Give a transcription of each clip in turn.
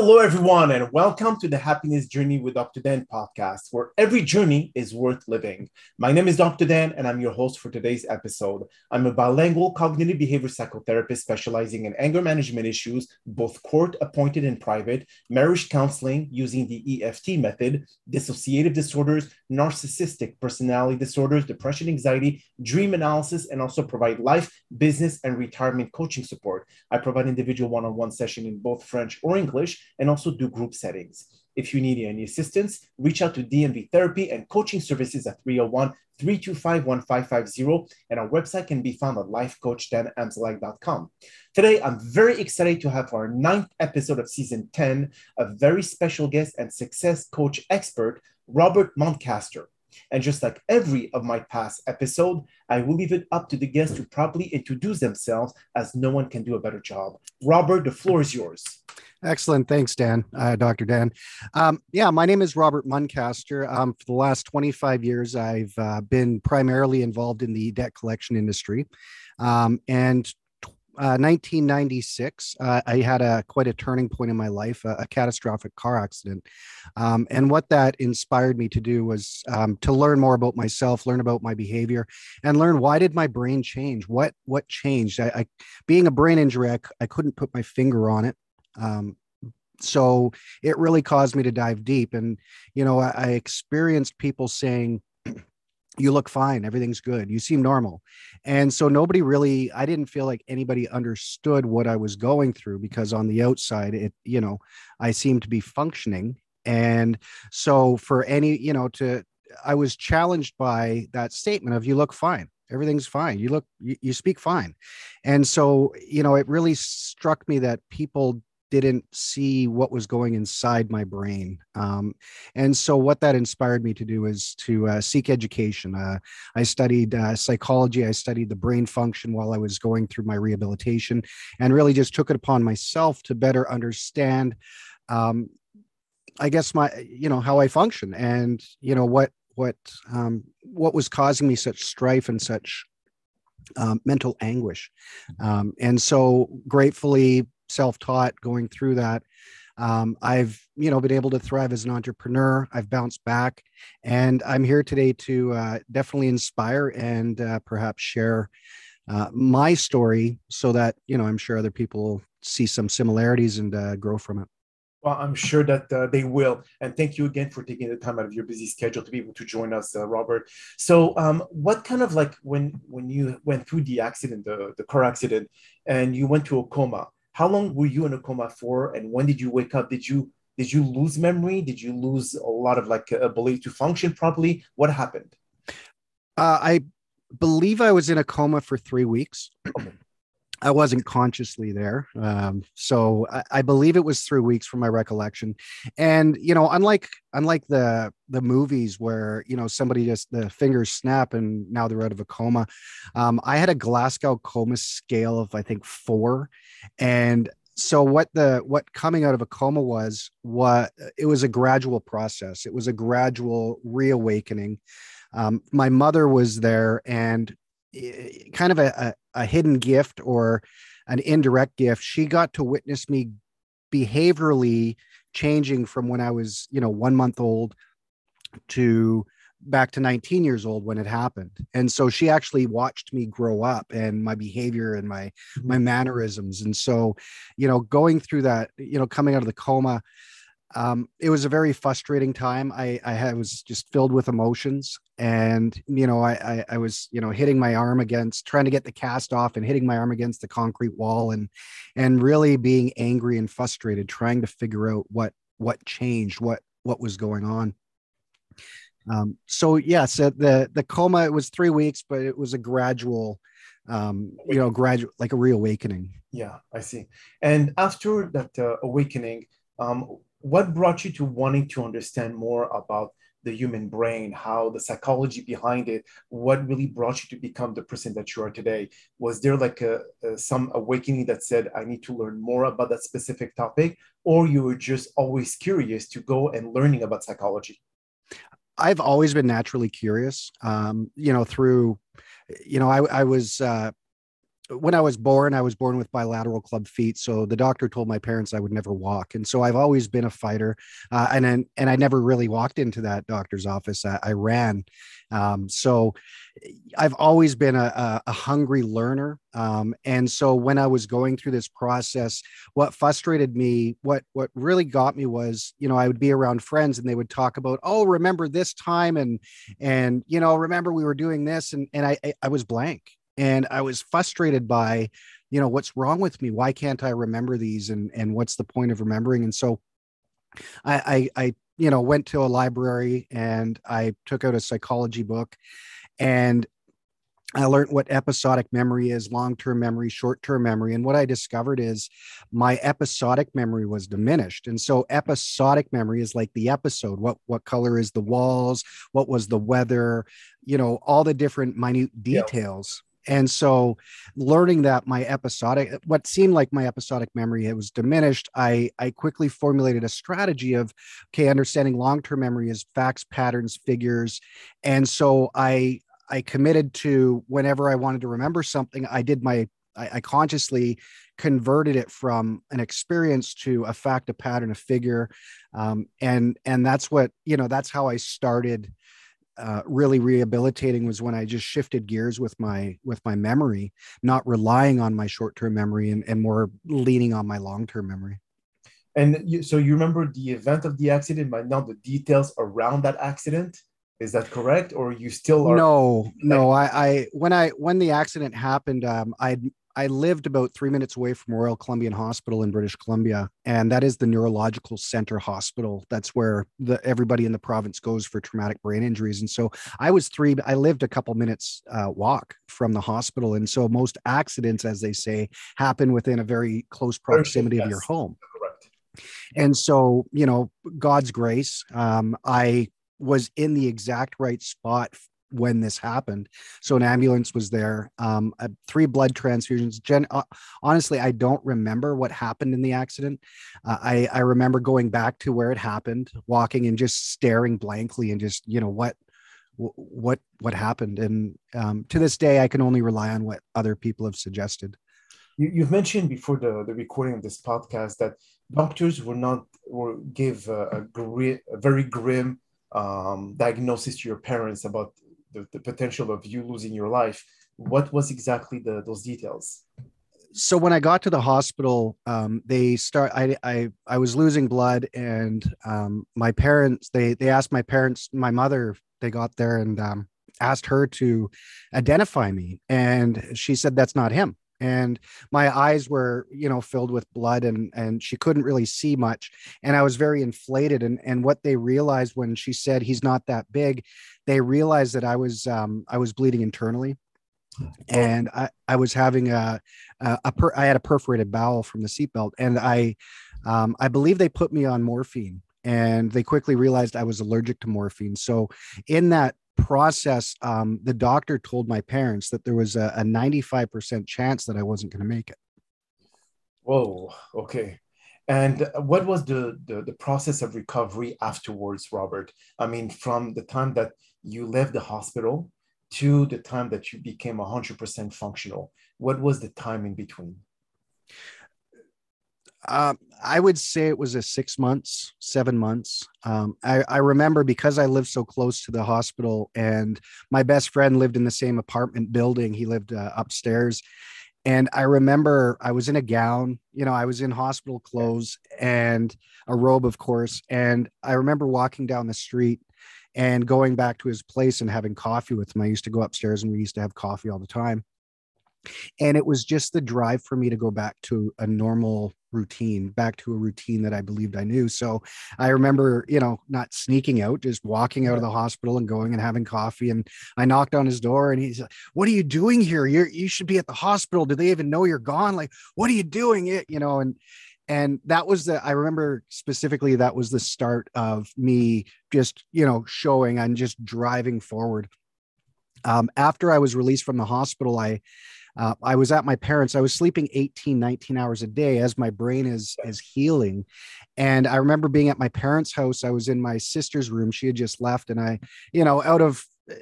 Hello, everyone, and welcome to the Happiness Journey with Dr. Dan podcast, where every journey is worth living. My name is Dr. Dan, and I'm your host for today's episode. I'm a bilingual cognitive behavior psychotherapist specializing in anger management issues, both court appointed and private, marriage counseling using the EFT method, dissociative disorders, narcissistic personality disorders, depression, anxiety, dream analysis, and also provide life, business, and retirement coaching support. I provide individual one on one session in both French or English and also do group settings. If you need any assistance, reach out to DMV Therapy and Coaching Services at 301 325 1550. And our website can be found at lifecoachdanamzallag.com. Today, I'm very excited to have our ninth episode of season 10 a very special guest and success coach expert, Robert Muncaster. And just like every of my past episode, I will leave it up to the guests to properly introduce themselves as no one can do a better job. Robert, the floor is yours. Excellent. Thanks, Dan, uh, Dr. Dan. Um, yeah, my name is Robert Muncaster. Um, for the last 25 years, I've uh, been primarily involved in the debt collection industry. Um, and uh, 1996, uh, I had a quite a turning point in my life, a, a catastrophic car accident. Um, and what that inspired me to do was um, to learn more about myself, learn about my behavior, and learn why did my brain change? What what changed? I, I being a brain injury, I, I couldn't put my finger on it. Um, so it really caused me to dive deep. And, you know, I, I experienced people saying, you look fine. Everything's good. You seem normal. And so nobody really i didn't feel like anybody understood what i was going through because on the outside it you know i seemed to be functioning. And so for any you know to i was challenged by that statement of you look fine. Everything's fine. You look you, you speak fine. And so you know it really struck me that people didn't see what was going inside my brain. Um, and so, what that inspired me to do is to uh, seek education. Uh, I studied uh, psychology, I studied the brain function while I was going through my rehabilitation, and really just took it upon myself to better understand. Um, I guess my, you know, how I function, and you know what what um, what was causing me such strife and such um, mental anguish. Um, and so gratefully self-taught going through that um, i've you know been able to thrive as an entrepreneur i've bounced back and i'm here today to uh, definitely inspire and uh, perhaps share uh, my story so that you know i'm sure other people see some similarities and uh, grow from it well, I'm sure that uh, they will. And thank you again for taking the time out of your busy schedule to be able to join us, uh, Robert. So, um, what kind of like when when you went through the accident, the, the car accident, and you went to a coma? How long were you in a coma for and when did you wake up? Did you did you lose memory? Did you lose a lot of like ability to function properly? What happened? Uh, i believe i was in a coma for three weeks. Okay. I wasn't consciously there. Um, so I, I, believe it was three weeks from my recollection. And, you know, unlike, unlike the, the movies where, you know, somebody just the fingers snap and now they're out of a coma. Um, I had a Glasgow coma scale of, I think four. And so what the, what coming out of a coma was, what it was a gradual process. It was a gradual reawakening. Um, my mother was there and kind of a, a, a hidden gift or an indirect gift. She got to witness me behaviorally changing from when I was, you know, one month old to back to 19 years old when it happened and so she actually watched me grow up and my behavior and my my mm-hmm. mannerisms and so you know going through that you know coming out of the coma um, it was a very frustrating time. I, I was just filled with emotions, and you know, I, I, I was you know hitting my arm against trying to get the cast off and hitting my arm against the concrete wall, and and really being angry and frustrated, trying to figure out what what changed, what what was going on. Um, so yes, uh, the the coma it was three weeks, but it was a gradual, um, you know, gradual like a reawakening. Yeah, I see. And after that uh, awakening, um, what brought you to wanting to understand more about the human brain, how the psychology behind it, what really brought you to become the person that you are today? Was there like a, a, some awakening that said, I need to learn more about that specific topic, or you were just always curious to go and learning about psychology? I've always been naturally curious. Um, you know, through, you know, I, I was uh, when I was born, I was born with bilateral club feet. So the doctor told my parents I would never walk, and so I've always been a fighter. Uh, and then, and I never really walked into that doctor's office. I, I ran. Um, so I've always been a, a, hungry learner. Um, and so when I was going through this process, what frustrated me, what what really got me was, you know, I would be around friends and they would talk about, oh, remember this time, and and you know, remember we were doing this, and and I I was blank and i was frustrated by you know what's wrong with me why can't i remember these and and what's the point of remembering and so i i, I you know went to a library and i took out a psychology book and I learned what episodic memory is, long term memory, short term memory. And what I discovered is my episodic memory was diminished. And so, episodic memory is like the episode what, what color is the walls? What was the weather? You know, all the different minute details and so learning that my episodic what seemed like my episodic memory it was diminished i i quickly formulated a strategy of okay understanding long-term memory is facts patterns figures. And so i i committed to whenever i wanted to remember something i did my I, I consciously converted it from an experience to a fact a pattern a figure. Um, and and that's what you know that's how i started uh, really rehabilitating was when I just shifted gears with my with my memory, not relying on my short term memory and, and more leaning on my long term memory. And you, so you remember the event of the accident, but not the details around that accident. Is that correct, or you still are? No, no. I, I when I when the accident happened, um, I I lived about three minutes away from Royal Columbian Hospital in British Columbia, and that is the neurological center hospital. That's where the everybody in the province goes for traumatic brain injuries. And so I was three. I lived a couple minutes uh, walk from the hospital, and so most accidents, as they say, happen within a very close proximity yes. of your home. Correct. And so, you know, God's grace, um, I was in the exact right spot when this happened. So an ambulance was there, um, uh, three blood transfusions. Gen- uh, honestly, I don't remember what happened in the accident. Uh, I, I remember going back to where it happened, walking and just staring blankly and just, you know, what, what, what happened. And um, to this day, I can only rely on what other people have suggested. You, have mentioned before the, the recording of this podcast that doctors will not will give a, a, gri- a very grim um, diagnosis to your parents about the, the potential of you losing your life. What was exactly the those details? so when I got to the hospital, um, they start. I, I I was losing blood, and um, my parents they they asked my parents, my mother. They got there and um, asked her to identify me, and she said that's not him and my eyes were you know filled with blood and and she couldn't really see much and i was very inflated and and what they realized when she said he's not that big they realized that i was um i was bleeding internally and i i was having a a, a per, i had a perforated bowel from the seatbelt and i um i believe they put me on morphine and they quickly realized I was allergic to morphine. So, in that process, um, the doctor told my parents that there was a, a 95% chance that I wasn't going to make it. Whoa. Okay. And what was the, the, the process of recovery afterwards, Robert? I mean, from the time that you left the hospital to the time that you became 100% functional, what was the time in between? Um, I would say it was a six months, seven months. Um, I, I, remember because I lived so close to the hospital, and my best friend lived in the same apartment building. He lived uh, upstairs, and I remember I was in a gown. You know, I was in hospital clothes and a robe, of course. And I remember walking down the street and going back to his place and having coffee with him. I used to go upstairs, and we used to have coffee all the time. And it was just the drive for me to go back to a normal routine, back to a routine that I believed I knew. So I remember, you know, not sneaking out, just walking out of the hospital and going and having coffee. And I knocked on his door and he's like, What are you doing here? You're, you should be at the hospital. Do they even know you're gone? Like, what are you doing? It, you know, and, and that was the i remember specifically that was the start of me just you know showing and just driving forward um, after i was released from the hospital i uh, I was at my parents. I was sleeping 18, 19 hours a day as my brain is is healing. And I remember being at my parents' house. I was in my sister's room. She had just left, and I, you know, out of, eh,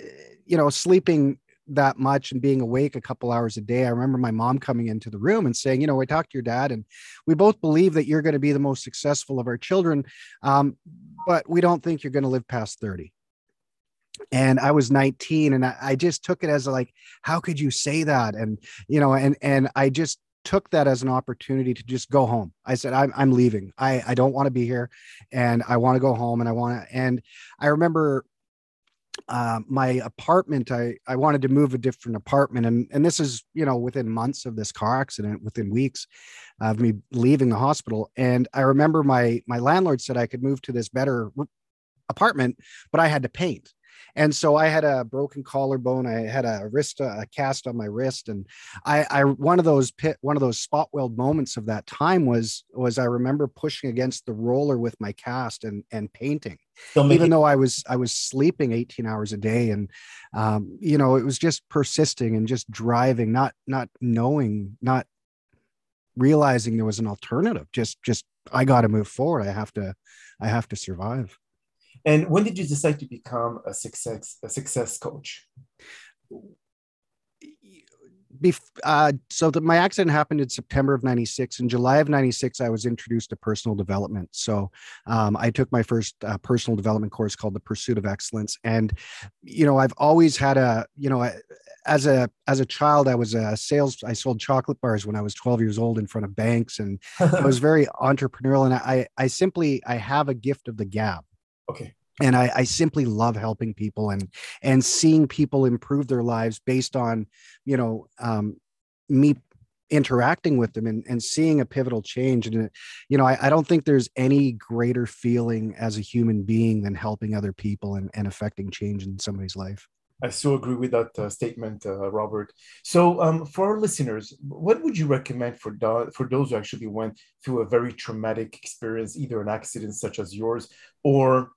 you know, sleeping that much and being awake a couple hours a day. I remember my mom coming into the room and saying, you know, I talked to your dad and we both believe that you're going to be the most successful of our children. Um, but we don't think you're going to live past 30 and I was 19 and I, I, just took it as like, how could you say that? And, you know, and, and I just took that as an opportunity to just go home. I said, I'm, I'm leaving. I, I don't want to be here and I want to go home and I want to, and I remember uh, my apartment, I, I wanted to move a different apartment. And, and this is, you know, within months of this car accident, within weeks of me leaving the hospital. And I remember my, my landlord said I could move to this better apartment, but I had to paint. And so I had a broken collarbone. I had a wrist, a cast on my wrist, and I, I one of those pit, one of those spot weld moments of that time was was I remember pushing against the roller with my cast and and painting. Even though I was I was sleeping 18 hours a day, and um, you know it was just persisting and just driving, not not knowing, not realizing there was an alternative. Just just I got to move forward. I have to I have to survive. And when did you decide to become a success a success coach? Bef- uh, so the, my accident happened in September of 96. In July of 96, I was introduced to personal development. So um, I took my first uh, personal development course called the Pursuit of Excellence. And, you know, I've always had a, you know, as a as a child, I was a sales. I sold chocolate bars when I was 12 years old in front of banks, and I was very entrepreneurial. And I I simply I have a gift of the gab. Okay. And I, I simply love helping people and and seeing people improve their lives based on, you know, um, me interacting with them and, and seeing a pivotal change. And, you know, I, I don't think there's any greater feeling as a human being than helping other people and, and affecting change in somebody's life. I so agree with that uh, statement, uh, Robert. So, um, for our listeners, what would you recommend for do- for those who actually went through a very traumatic experience, either an accident such as yours, or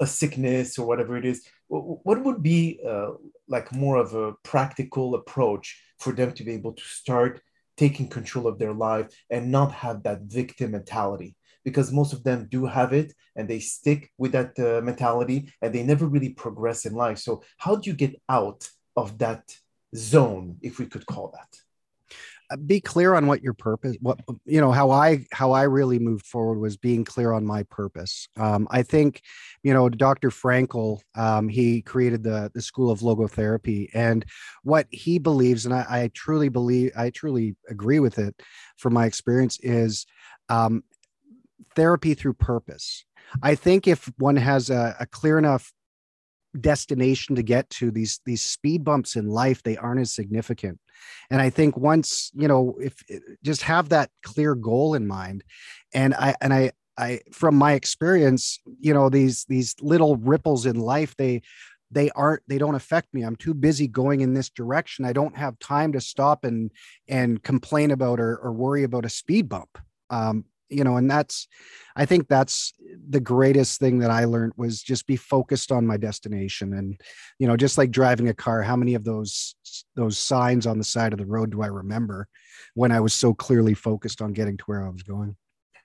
a sickness or whatever it is what would be uh, like more of a practical approach for them to be able to start taking control of their life and not have that victim mentality because most of them do have it and they stick with that uh, mentality and they never really progress in life. So how do you get out of that zone if we could call that? Uh, be clear on what your purpose what you know how i how i really moved forward was being clear on my purpose. Um, i think you know dr Frankl um, he created the the school of logotherapy and what he believes and i, I truly believe i truly agree with it from my experience is um, therapy through purpose. I think if one has a, a clear enough destination to get to these these speed bumps in life they aren't as significant. And i think once you know if eh, just have that clear goal in mind. And i and i i from my experience you know these these little ripples in life they they aren't they don't affect me. I'm too busy going in this direction. I don't have time to stop and and complain about or, or worry about a speed bump. Um, you know and that's i think that's the greatest thing that i learned was just be focused on my destination. And you know just like driving a car how many of those those signs on the side of the road do i remember when i was so clearly focused on getting to where i was going?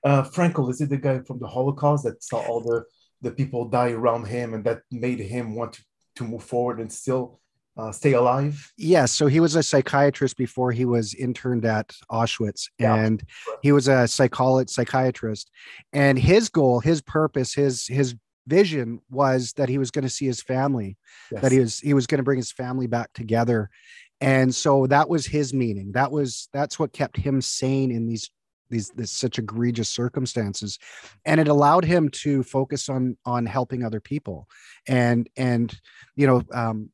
Uh Frankl is it the guy from the holocaust that saw all the the people die around him and that made him want to, to move forward and still uh, stay alive? Yes. So he was a psychiatrist before he was interned at Auschwitz, yeah. and he was a psychologist, psychiatrist. And his goal, his purpose, his his vision was that he was going to see his family, yes. that he was he was going to bring his family back together, and so that was his meaning. That was that's what kept him sane in these these this such egregious circumstances and it allowed him to focus on on helping other people and and you know um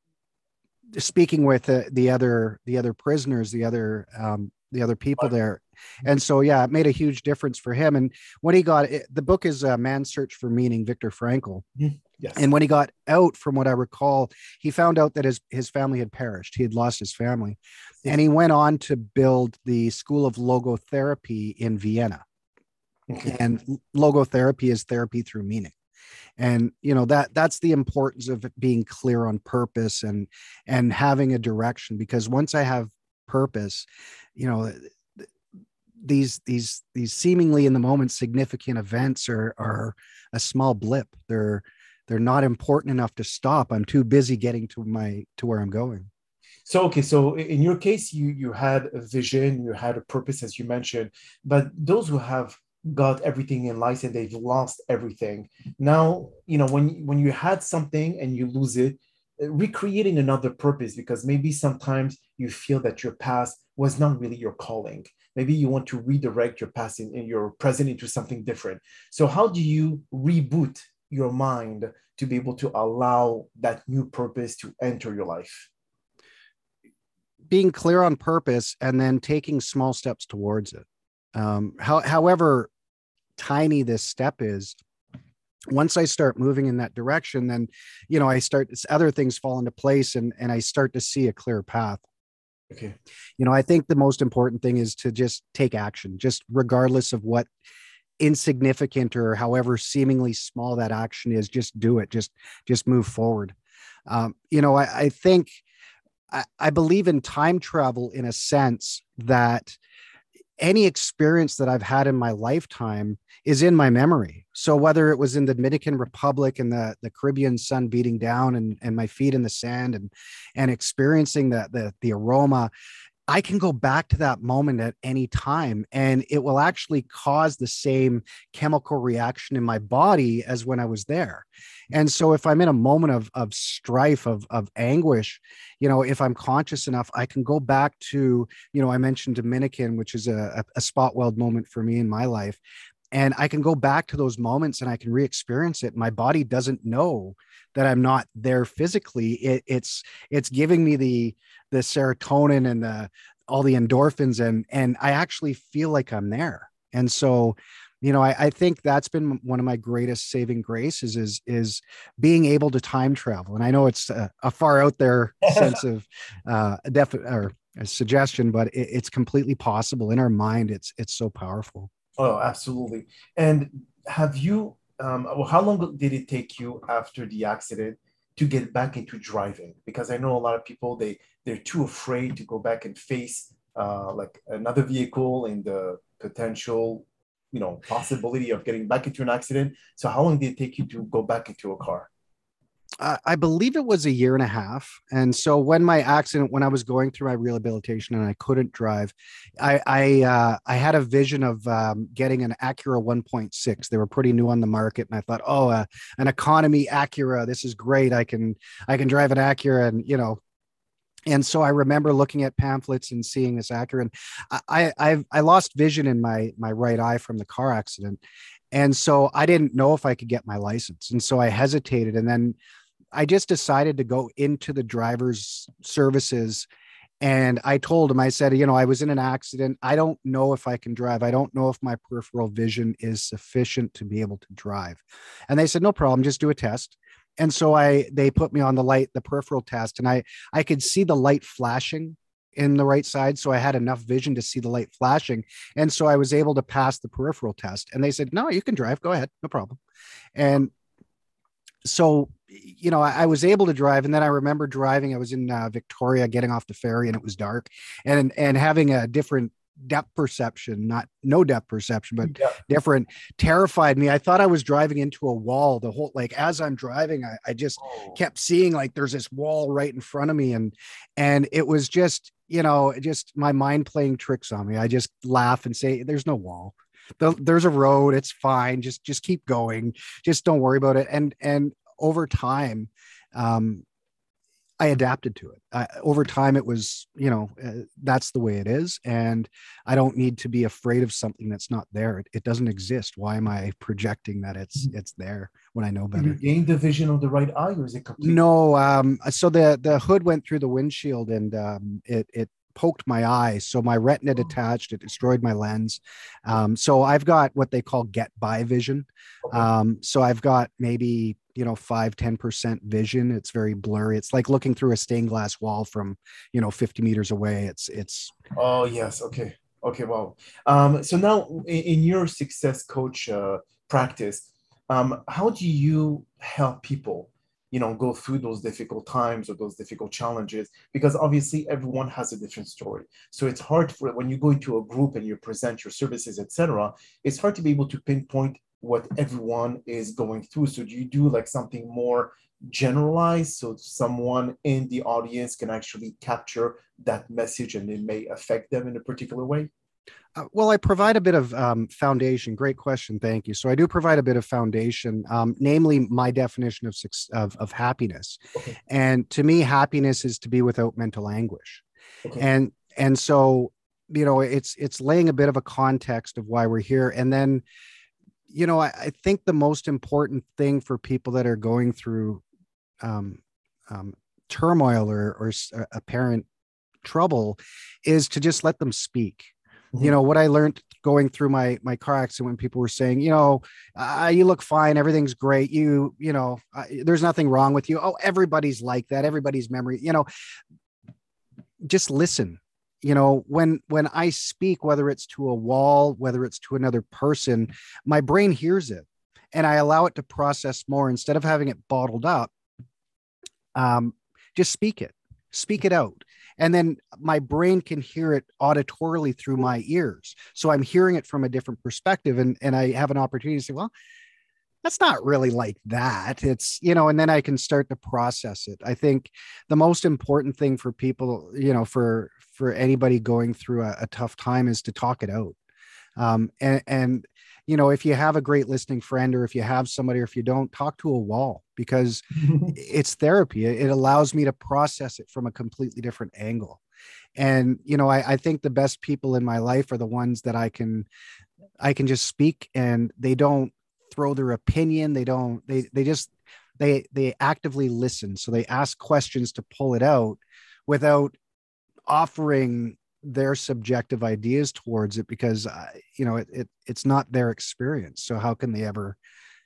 speaking with the, the other the other prisoners, the other um, the other people there, and so yeah, it made a huge difference for him. And when he got it, the book is uh, "Man's Search for Meaning," Viktor Frankl. Mm-hmm. Yes. And when he got out, from what I recall, he found out that his his family had perished. He had lost his family, and he went on to build the School of Logotherapy in Vienna. Okay. And logotherapy is therapy through meaning and you know that that's the importance of being clear on purpose and and having a direction because once i have purpose you know these these these seemingly in the moment significant events are are a small blip. They're they're not important enough to stop. I'm too busy getting to my to where i'm going. So okay, so in your case, you you had a vision, you had a purpose, as you mentioned, but those who have got everything in life and they've lost everything. Now you know when when you had something and you lose it uh, recreating another purpose because maybe sometimes you feel that your past was not really your calling. Maybe you want to redirect your past in, in your present into something different. So how do you reboot your mind to be able to allow that new purpose to enter your life? Being clear on purpose and then taking small steps towards it um, how, however tiny this step is once i start moving in that direction then you know i start other things fall into place and and i start to see a clear path. Okay. You know i think the most important thing is to just take action just regardless of what insignificant or however seemingly small that action is just do it just just move forward. Um, you know i, I think I, I believe in time travel in a sense that any experience that I've had in my lifetime is in my memory. So whether it was in the Dominican Republic and the, the Caribbean sun beating down and, and my feet in the sand and and experiencing the, the the aroma, I can go back to that moment at any time and it will actually cause the same chemical reaction in my body as when I was there. And so if I'm in a moment of, of strife, of, of anguish, you know, if I'm conscious enough, I can go back to, you know, I mentioned Dominican, which is a, a spot weld moment for me in my life. And I can go back to those moments and I can re-experience it. My body doesn't know that I'm not there physically. It, it's it's giving me the the serotonin and the all the endorphins and and I actually feel like I'm there. And so, you know, I, I think that's been one of my greatest saving graces is is being able to time travel. And I know it's a, a far out there sense of uh, def or a suggestion, but it, it's completely possible in our mind. It's it's so powerful. Oh, absolutely. And have you um, well, how long did it take you after the accident to get back into driving? Because I know a lot of people they they're too afraid to go back and face uh, like another vehicle and the potential, you know, possibility of getting back into an accident. So how long did it take you to go back into a car? I believe it was a year and a half. And so when my accident, when I was going through my rehabilitation and I couldn't drive, I I, uh, I had a vision of um, getting an Acura 1.6. They were pretty new on the market, and I thought, oh, uh, an economy Acura, this is great. I can I can drive an Acura, and you know. And so I remember looking at pamphlets and seeing this Acura, and I I I lost vision in my my right eye from the car accident, and so I didn't know if I could get my license, and so I hesitated, and then I just decided to go into the driver's services and I told him, I said, you know, I was in an accident. I don't know if I can drive. I don't know if my peripheral vision is sufficient to be able to drive. And they said, no problem, just do a test. And so I they put me on the light, the peripheral test, and I I could see the light flashing in the right side. So I had enough vision to see the light flashing. And so I was able to pass the peripheral test. And they said, no, you can drive. Go ahead. No problem. And so you know, I, I, was able to drive, and then I remember driving. I was in uh, Victoria, getting off the ferry, and it was dark, and and having a different depth perception, not no depth perception, but yeah. different, terrified me. I thought I was driving into a wall. The whole like as I'm driving, I, I just oh. kept seeing like there's this wall right in front of me, and and it was just you know just my mind playing tricks on me. I just laugh and say, "There's no wall." There's a road it's fine just just keep going just don't worry about it and and over time, um, I adapted to it. I, over time, it was, you know, uh, that's the way it is. And I don't need to be afraid of something that's not there. It, it doesn't exist. Why am I projecting that it's mm-hmm. it's there when I know better? you gained the vision of the right eye, or is it complete? No. Um, so the the hood went through the windshield and um, it it poked my eye. So my retina oh. detached, it destroyed my lens. Um, so I've got what they call get by vision. Um, so I've got maybe you know five ten percent vision it's very blurry it's like looking through a stained glass wall from you know 50 meters away it's it's oh yes okay okay well um so now in, in your success coach uh, practice um how do you help people you know go through those difficult times or those difficult challenges because obviously everyone has a different story so it's hard for when you go into a group and you present your services etc it's hard to be able to pinpoint what everyone is going through. So do you do like something more generalized so someone in the audience can actually capture that message and it may affect them in a particular way? Uh, well, I provide a bit of um, foundation. Great question. Thank you. So I do provide a bit of foundation, um, namely my definition of, of, of happiness. Okay. And to me, happiness is to be without mental anguish. Okay. And, and so, you know, it's, it's laying a bit of a context of why we're here. And then, you know, I, I think the most important thing for people that are going through um, um, turmoil or, or apparent trouble is to just let them speak mm-hmm. you know what i learned going through my my car accident when people were saying you know uh, you look fine everything's great you you know uh, there's nothing wrong with you. Oh everybody's like that everybody's memory you know. Just listen you know. When when i speak whether it's to a wall whether it's to another person my brain hears it and i allow it to process more. Instead of having it bottled up um, just speak it speak it out and then my brain can hear it auditorily through my ears. So i'm hearing it from a different perspective and and i have an opportunity to say well that's not really like that. It's you know and then i can start to process it. I think the most important thing for people you know for for anybody going through a, a tough time is to talk it out. Um, and, and you know if you have a great listening friend or if you have somebody or if you don't talk to a wall because it's therapy. It allows me to process it from a completely different angle. And you know I, I think the best people in my life are the ones that i can i can just speak and they don't throw their opinion. They don't they they just they they actively listen. So they ask questions to pull it out without offering their subjective ideas towards it because uh, you know it, it it's not their experience. So how can they ever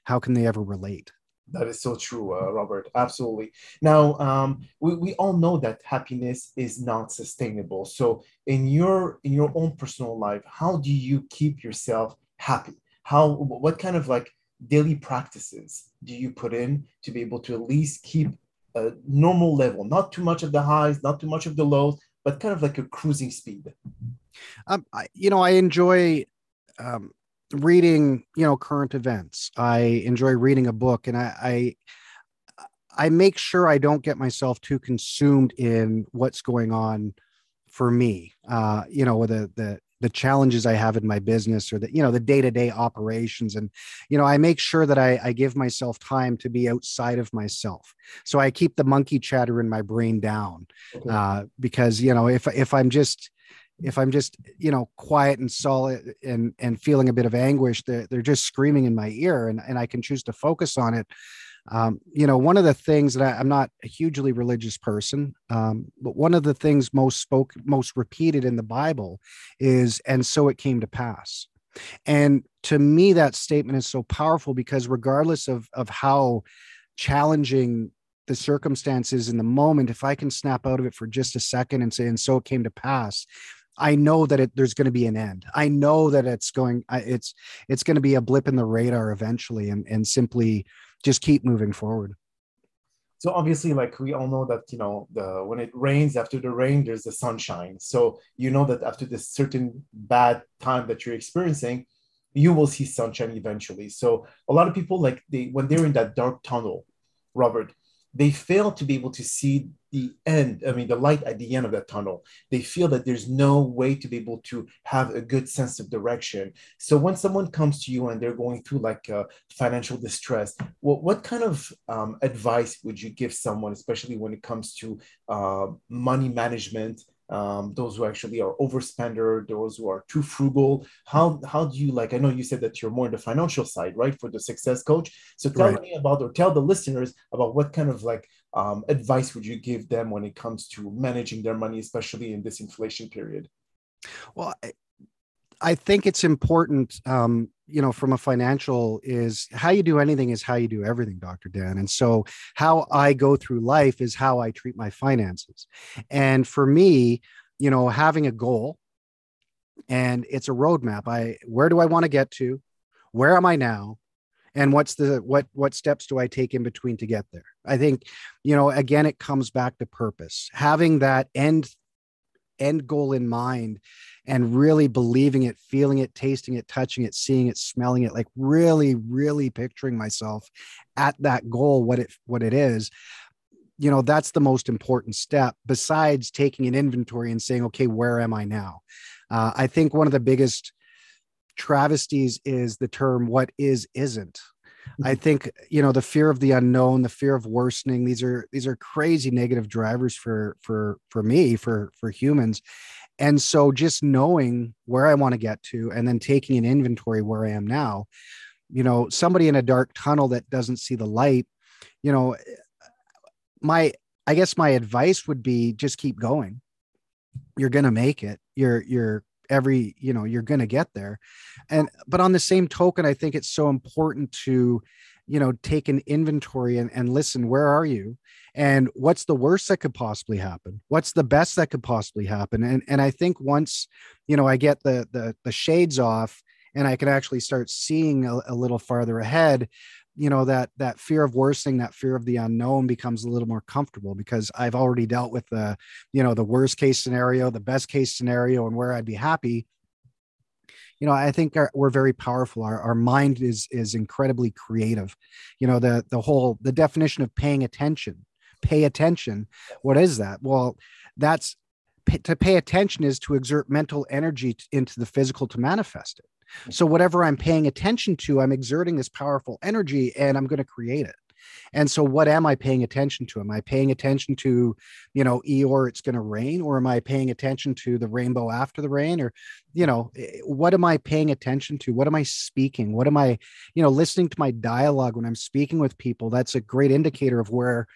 how can they ever relate? That is so true uh, robert. Absolutely. Now um, we, we all know that happiness is not sustainable. So in your in your own personal life how do you keep yourself happy? How what kind of like daily practices do you put in to be able to at least keep a normal level? Not too much of the highs not too much of the lows but kind of like a cruising speed. Um, I, you know, I enjoy um, reading, you know, current events. I enjoy reading a book, and I, I, I make sure I don't get myself too consumed in what's going on for me. Uh, you know, with the the the challenges I have in my business or the, you know, the day-to-day operations. And, you know, I make sure that I, I give myself time to be outside of myself. So I keep the monkey chatter in my brain down okay. uh, because, you know, if, if I'm just, if I'm just, you know, quiet and solid and, and feeling a bit of anguish, they're, they're just screaming in my ear and, and I can choose to focus on it um, you know, one of the things that I, am not a hugely religious person, um, but one of the things most spoke, most repeated in the Bible is, and so it came to pass. And to me, that statement is so powerful because regardless of, of how challenging the circumstances in the moment, if I can snap out of it for just a second and say, and so it came to pass, I know that it, there's going to be an end. I know that it's going, it's, it's going to be a blip in the radar eventually and, and simply just keep moving forward. So obviously like we all know that you know the when it rains after the rain there's the sunshine. So you know that after this certain bad time that you're experiencing you will see sunshine eventually. So a lot of people like they when they're in that dark tunnel robert they fail to be able to see the end, I mean, the light at the end of that tunnel. They feel that there's no way to be able to have a good sense of direction. So when someone comes to you and they're going through like uh, financial distress, what, what kind of um, advice would you give someone, especially when it comes to uh, money management? Um, those who actually are overspender, those who are too frugal. How how do you like? I know you said that you're more in the financial side, right, for the success coach. So tell right. me about, or tell the listeners about what kind of like um, advice would you give them when it comes to managing their money, especially in this inflation period. Well, I think it's important, um, you know, from a financial is how you do anything is how you do everything, Dr. Dan. And so how I go through life is how I treat my finances. And for me, you know, having a goal and it's a roadmap. I where do I want to get to? Where am I now? And what's the what what steps do I take in between to get there? I think, you know, again, it comes back to purpose. Having that end end goal in mind and really believing it, feeling it, tasting it, touching it, seeing it, smelling it, like really, really picturing myself at that goal, what it what it is, you know, that's the most important step besides taking an inventory and saying, okay, where am I now? Uh, I think one of the biggest travesties is the term what is isn't I mm-hmm. think you know the fear of the unknown, the fear of worsening. These are these are crazy negative drivers for for for me for for humans, and so just knowing where I want to get to, and then taking an inventory where I am now. You know, somebody in a dark tunnel that doesn't see the light. You know, my I guess my advice would be just keep going. You're gonna make it. You're you're every you know you're going to get there and but on the same token i think it's so important to you know take an inventory and, and listen where are you? And what's the worst that could possibly happen? What's the best that could possibly happen? And and i think once you know i get the the, the shades off and i can actually start seeing a, a little farther ahead you know that that fear of worsening that fear of the unknown becomes a little more comfortable because i've already dealt with the you know the worst case scenario the best case scenario and where i'd be happy you know i think our, we're very powerful. Our, our mind is is incredibly creative. You know the the whole the definition of paying attention pay attention what is that? Well that's to pay attention is to exert mental energy into the physical to manifest it. Mm. So whatever I'm paying attention to, I'm exerting this powerful energy and I'm going to create it. And so what am I paying attention to? Am I paying attention to, you know, Eeyore, it's going to rain, or am I paying attention to the rainbow after the rain? Or, you know, eh, what am I paying attention to? What am I speaking? What am I, you know, listening to my dialogue when I'm speaking with people? That's a great indicator of where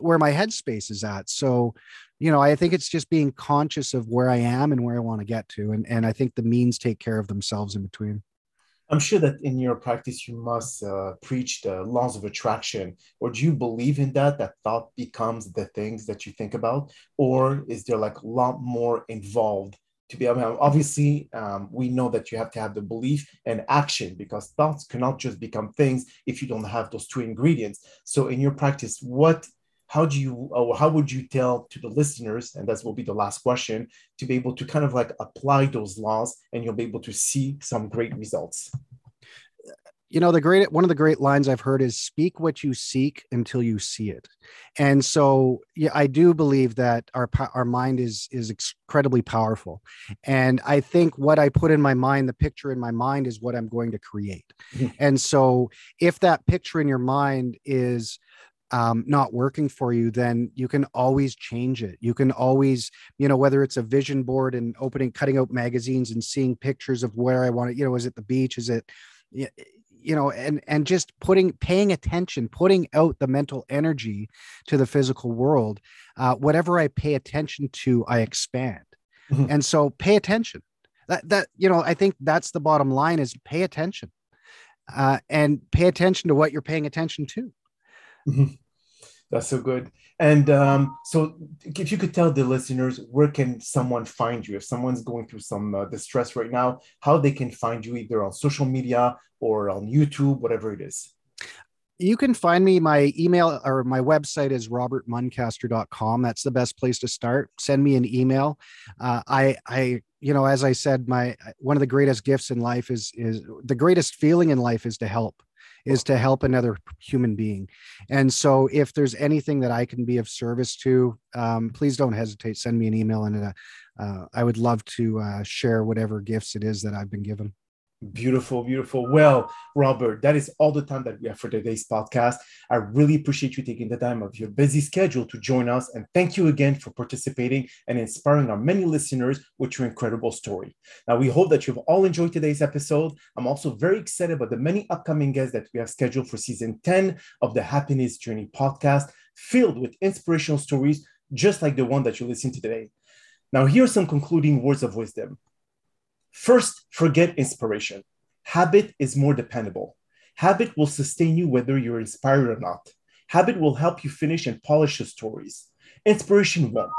where my headspace is at. So, you know, I think it's just being conscious of where I am and where I want to get to. And, and I think the means take care of themselves in between. I'm sure that in your practice, you must uh, preach the laws of attraction. Or do you believe in that, that thought becomes the things that you think about? Or is there like a lot more involved to be able obviously um, we know that you have to have the belief and action because thoughts cannot just become things if you don't have those two ingredients so in your practice what how do you or how would you tell to the listeners and that will be the last question to be able to kind of like apply those laws and you'll be able to see some great results? You know the great one of the great lines i've heard is speak what you seek until you see it. And so yeah i do believe that our our mind is is incredibly powerful. And i think what i put in my mind the picture in my mind is what i'm going to create. Mm-hmm. and so if that picture in your mind is um, not working for you, then you can always change it. You can always, you know, whether it's a vision board and opening, cutting out magazines and seeing pictures of where I want to, you know, is it the beach? Is it, you know, and and just putting, paying attention, putting out the mental energy to the physical world. Uh, whatever I pay attention to, I expand. Mm-hmm. And so, pay attention. That that you know, I think that's the bottom line: is pay attention, uh, and pay attention to what you're paying attention to. Mm-hmm. That's so good. And um, so, if you could tell the listeners where can someone find you if someone's going through some uh, distress right now, how they can find you either on social media or on YouTube, whatever it is. You can find me. My email or my website is robertmuncaster.com. That's the best place to start. Send me an email. Uh, I, I, you know, as I said, my one of the greatest gifts in life is is the greatest feeling in life is to help is to help another human being. And so if there's anything that I can be of service to, um, please don't hesitate. Send me an email and uh, uh, I would love to uh, share whatever gifts it is that I've been given. Beautiful, beautiful. Well, Robert, that is all the time that we have for today's podcast. I really appreciate you taking the time of your busy schedule to join us. And thank you again for participating and inspiring our many listeners with your incredible story. Now, we hope that you've all enjoyed today's episode. I'm also very excited about the many upcoming guests that we have scheduled for season 10 of the Happiness Journey podcast, filled with inspirational stories just like the one that you listened to today. Now, here are some concluding words of wisdom. First, forget inspiration. Habit is more dependable. Habit will sustain you whether you're inspired or not. Habit will help you finish and polish your stories. Inspiration won't.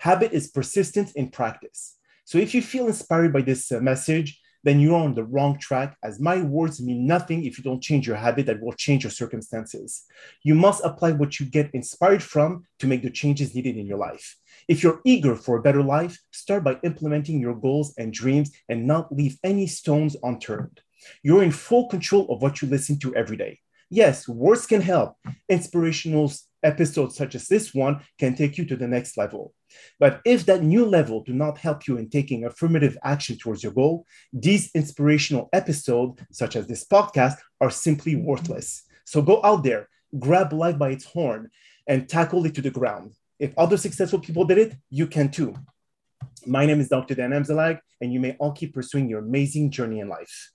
Habit is persistence in practice. So if you feel inspired by this uh, message, then you're on the wrong track, as my words mean nothing if you don't change your habit that will change your circumstances. You must apply what you get inspired from to make the changes needed in your life. If you're eager for a better life, start by implementing your goals and dreams and not leave any stones unturned. You're in full control of what you listen to every day. Yes, words can help. Inspirational episodes such as this one can take you to the next level. But if that new level do not help you in taking affirmative action towards your goal, these inspirational episodes, such as this podcast, are simply worthless. So go out there, grab life by its horn, and tackle it to the ground. If other successful people did it, you can too. My name is Dr. Dan Amzallag, and you may all keep pursuing your amazing journey in life.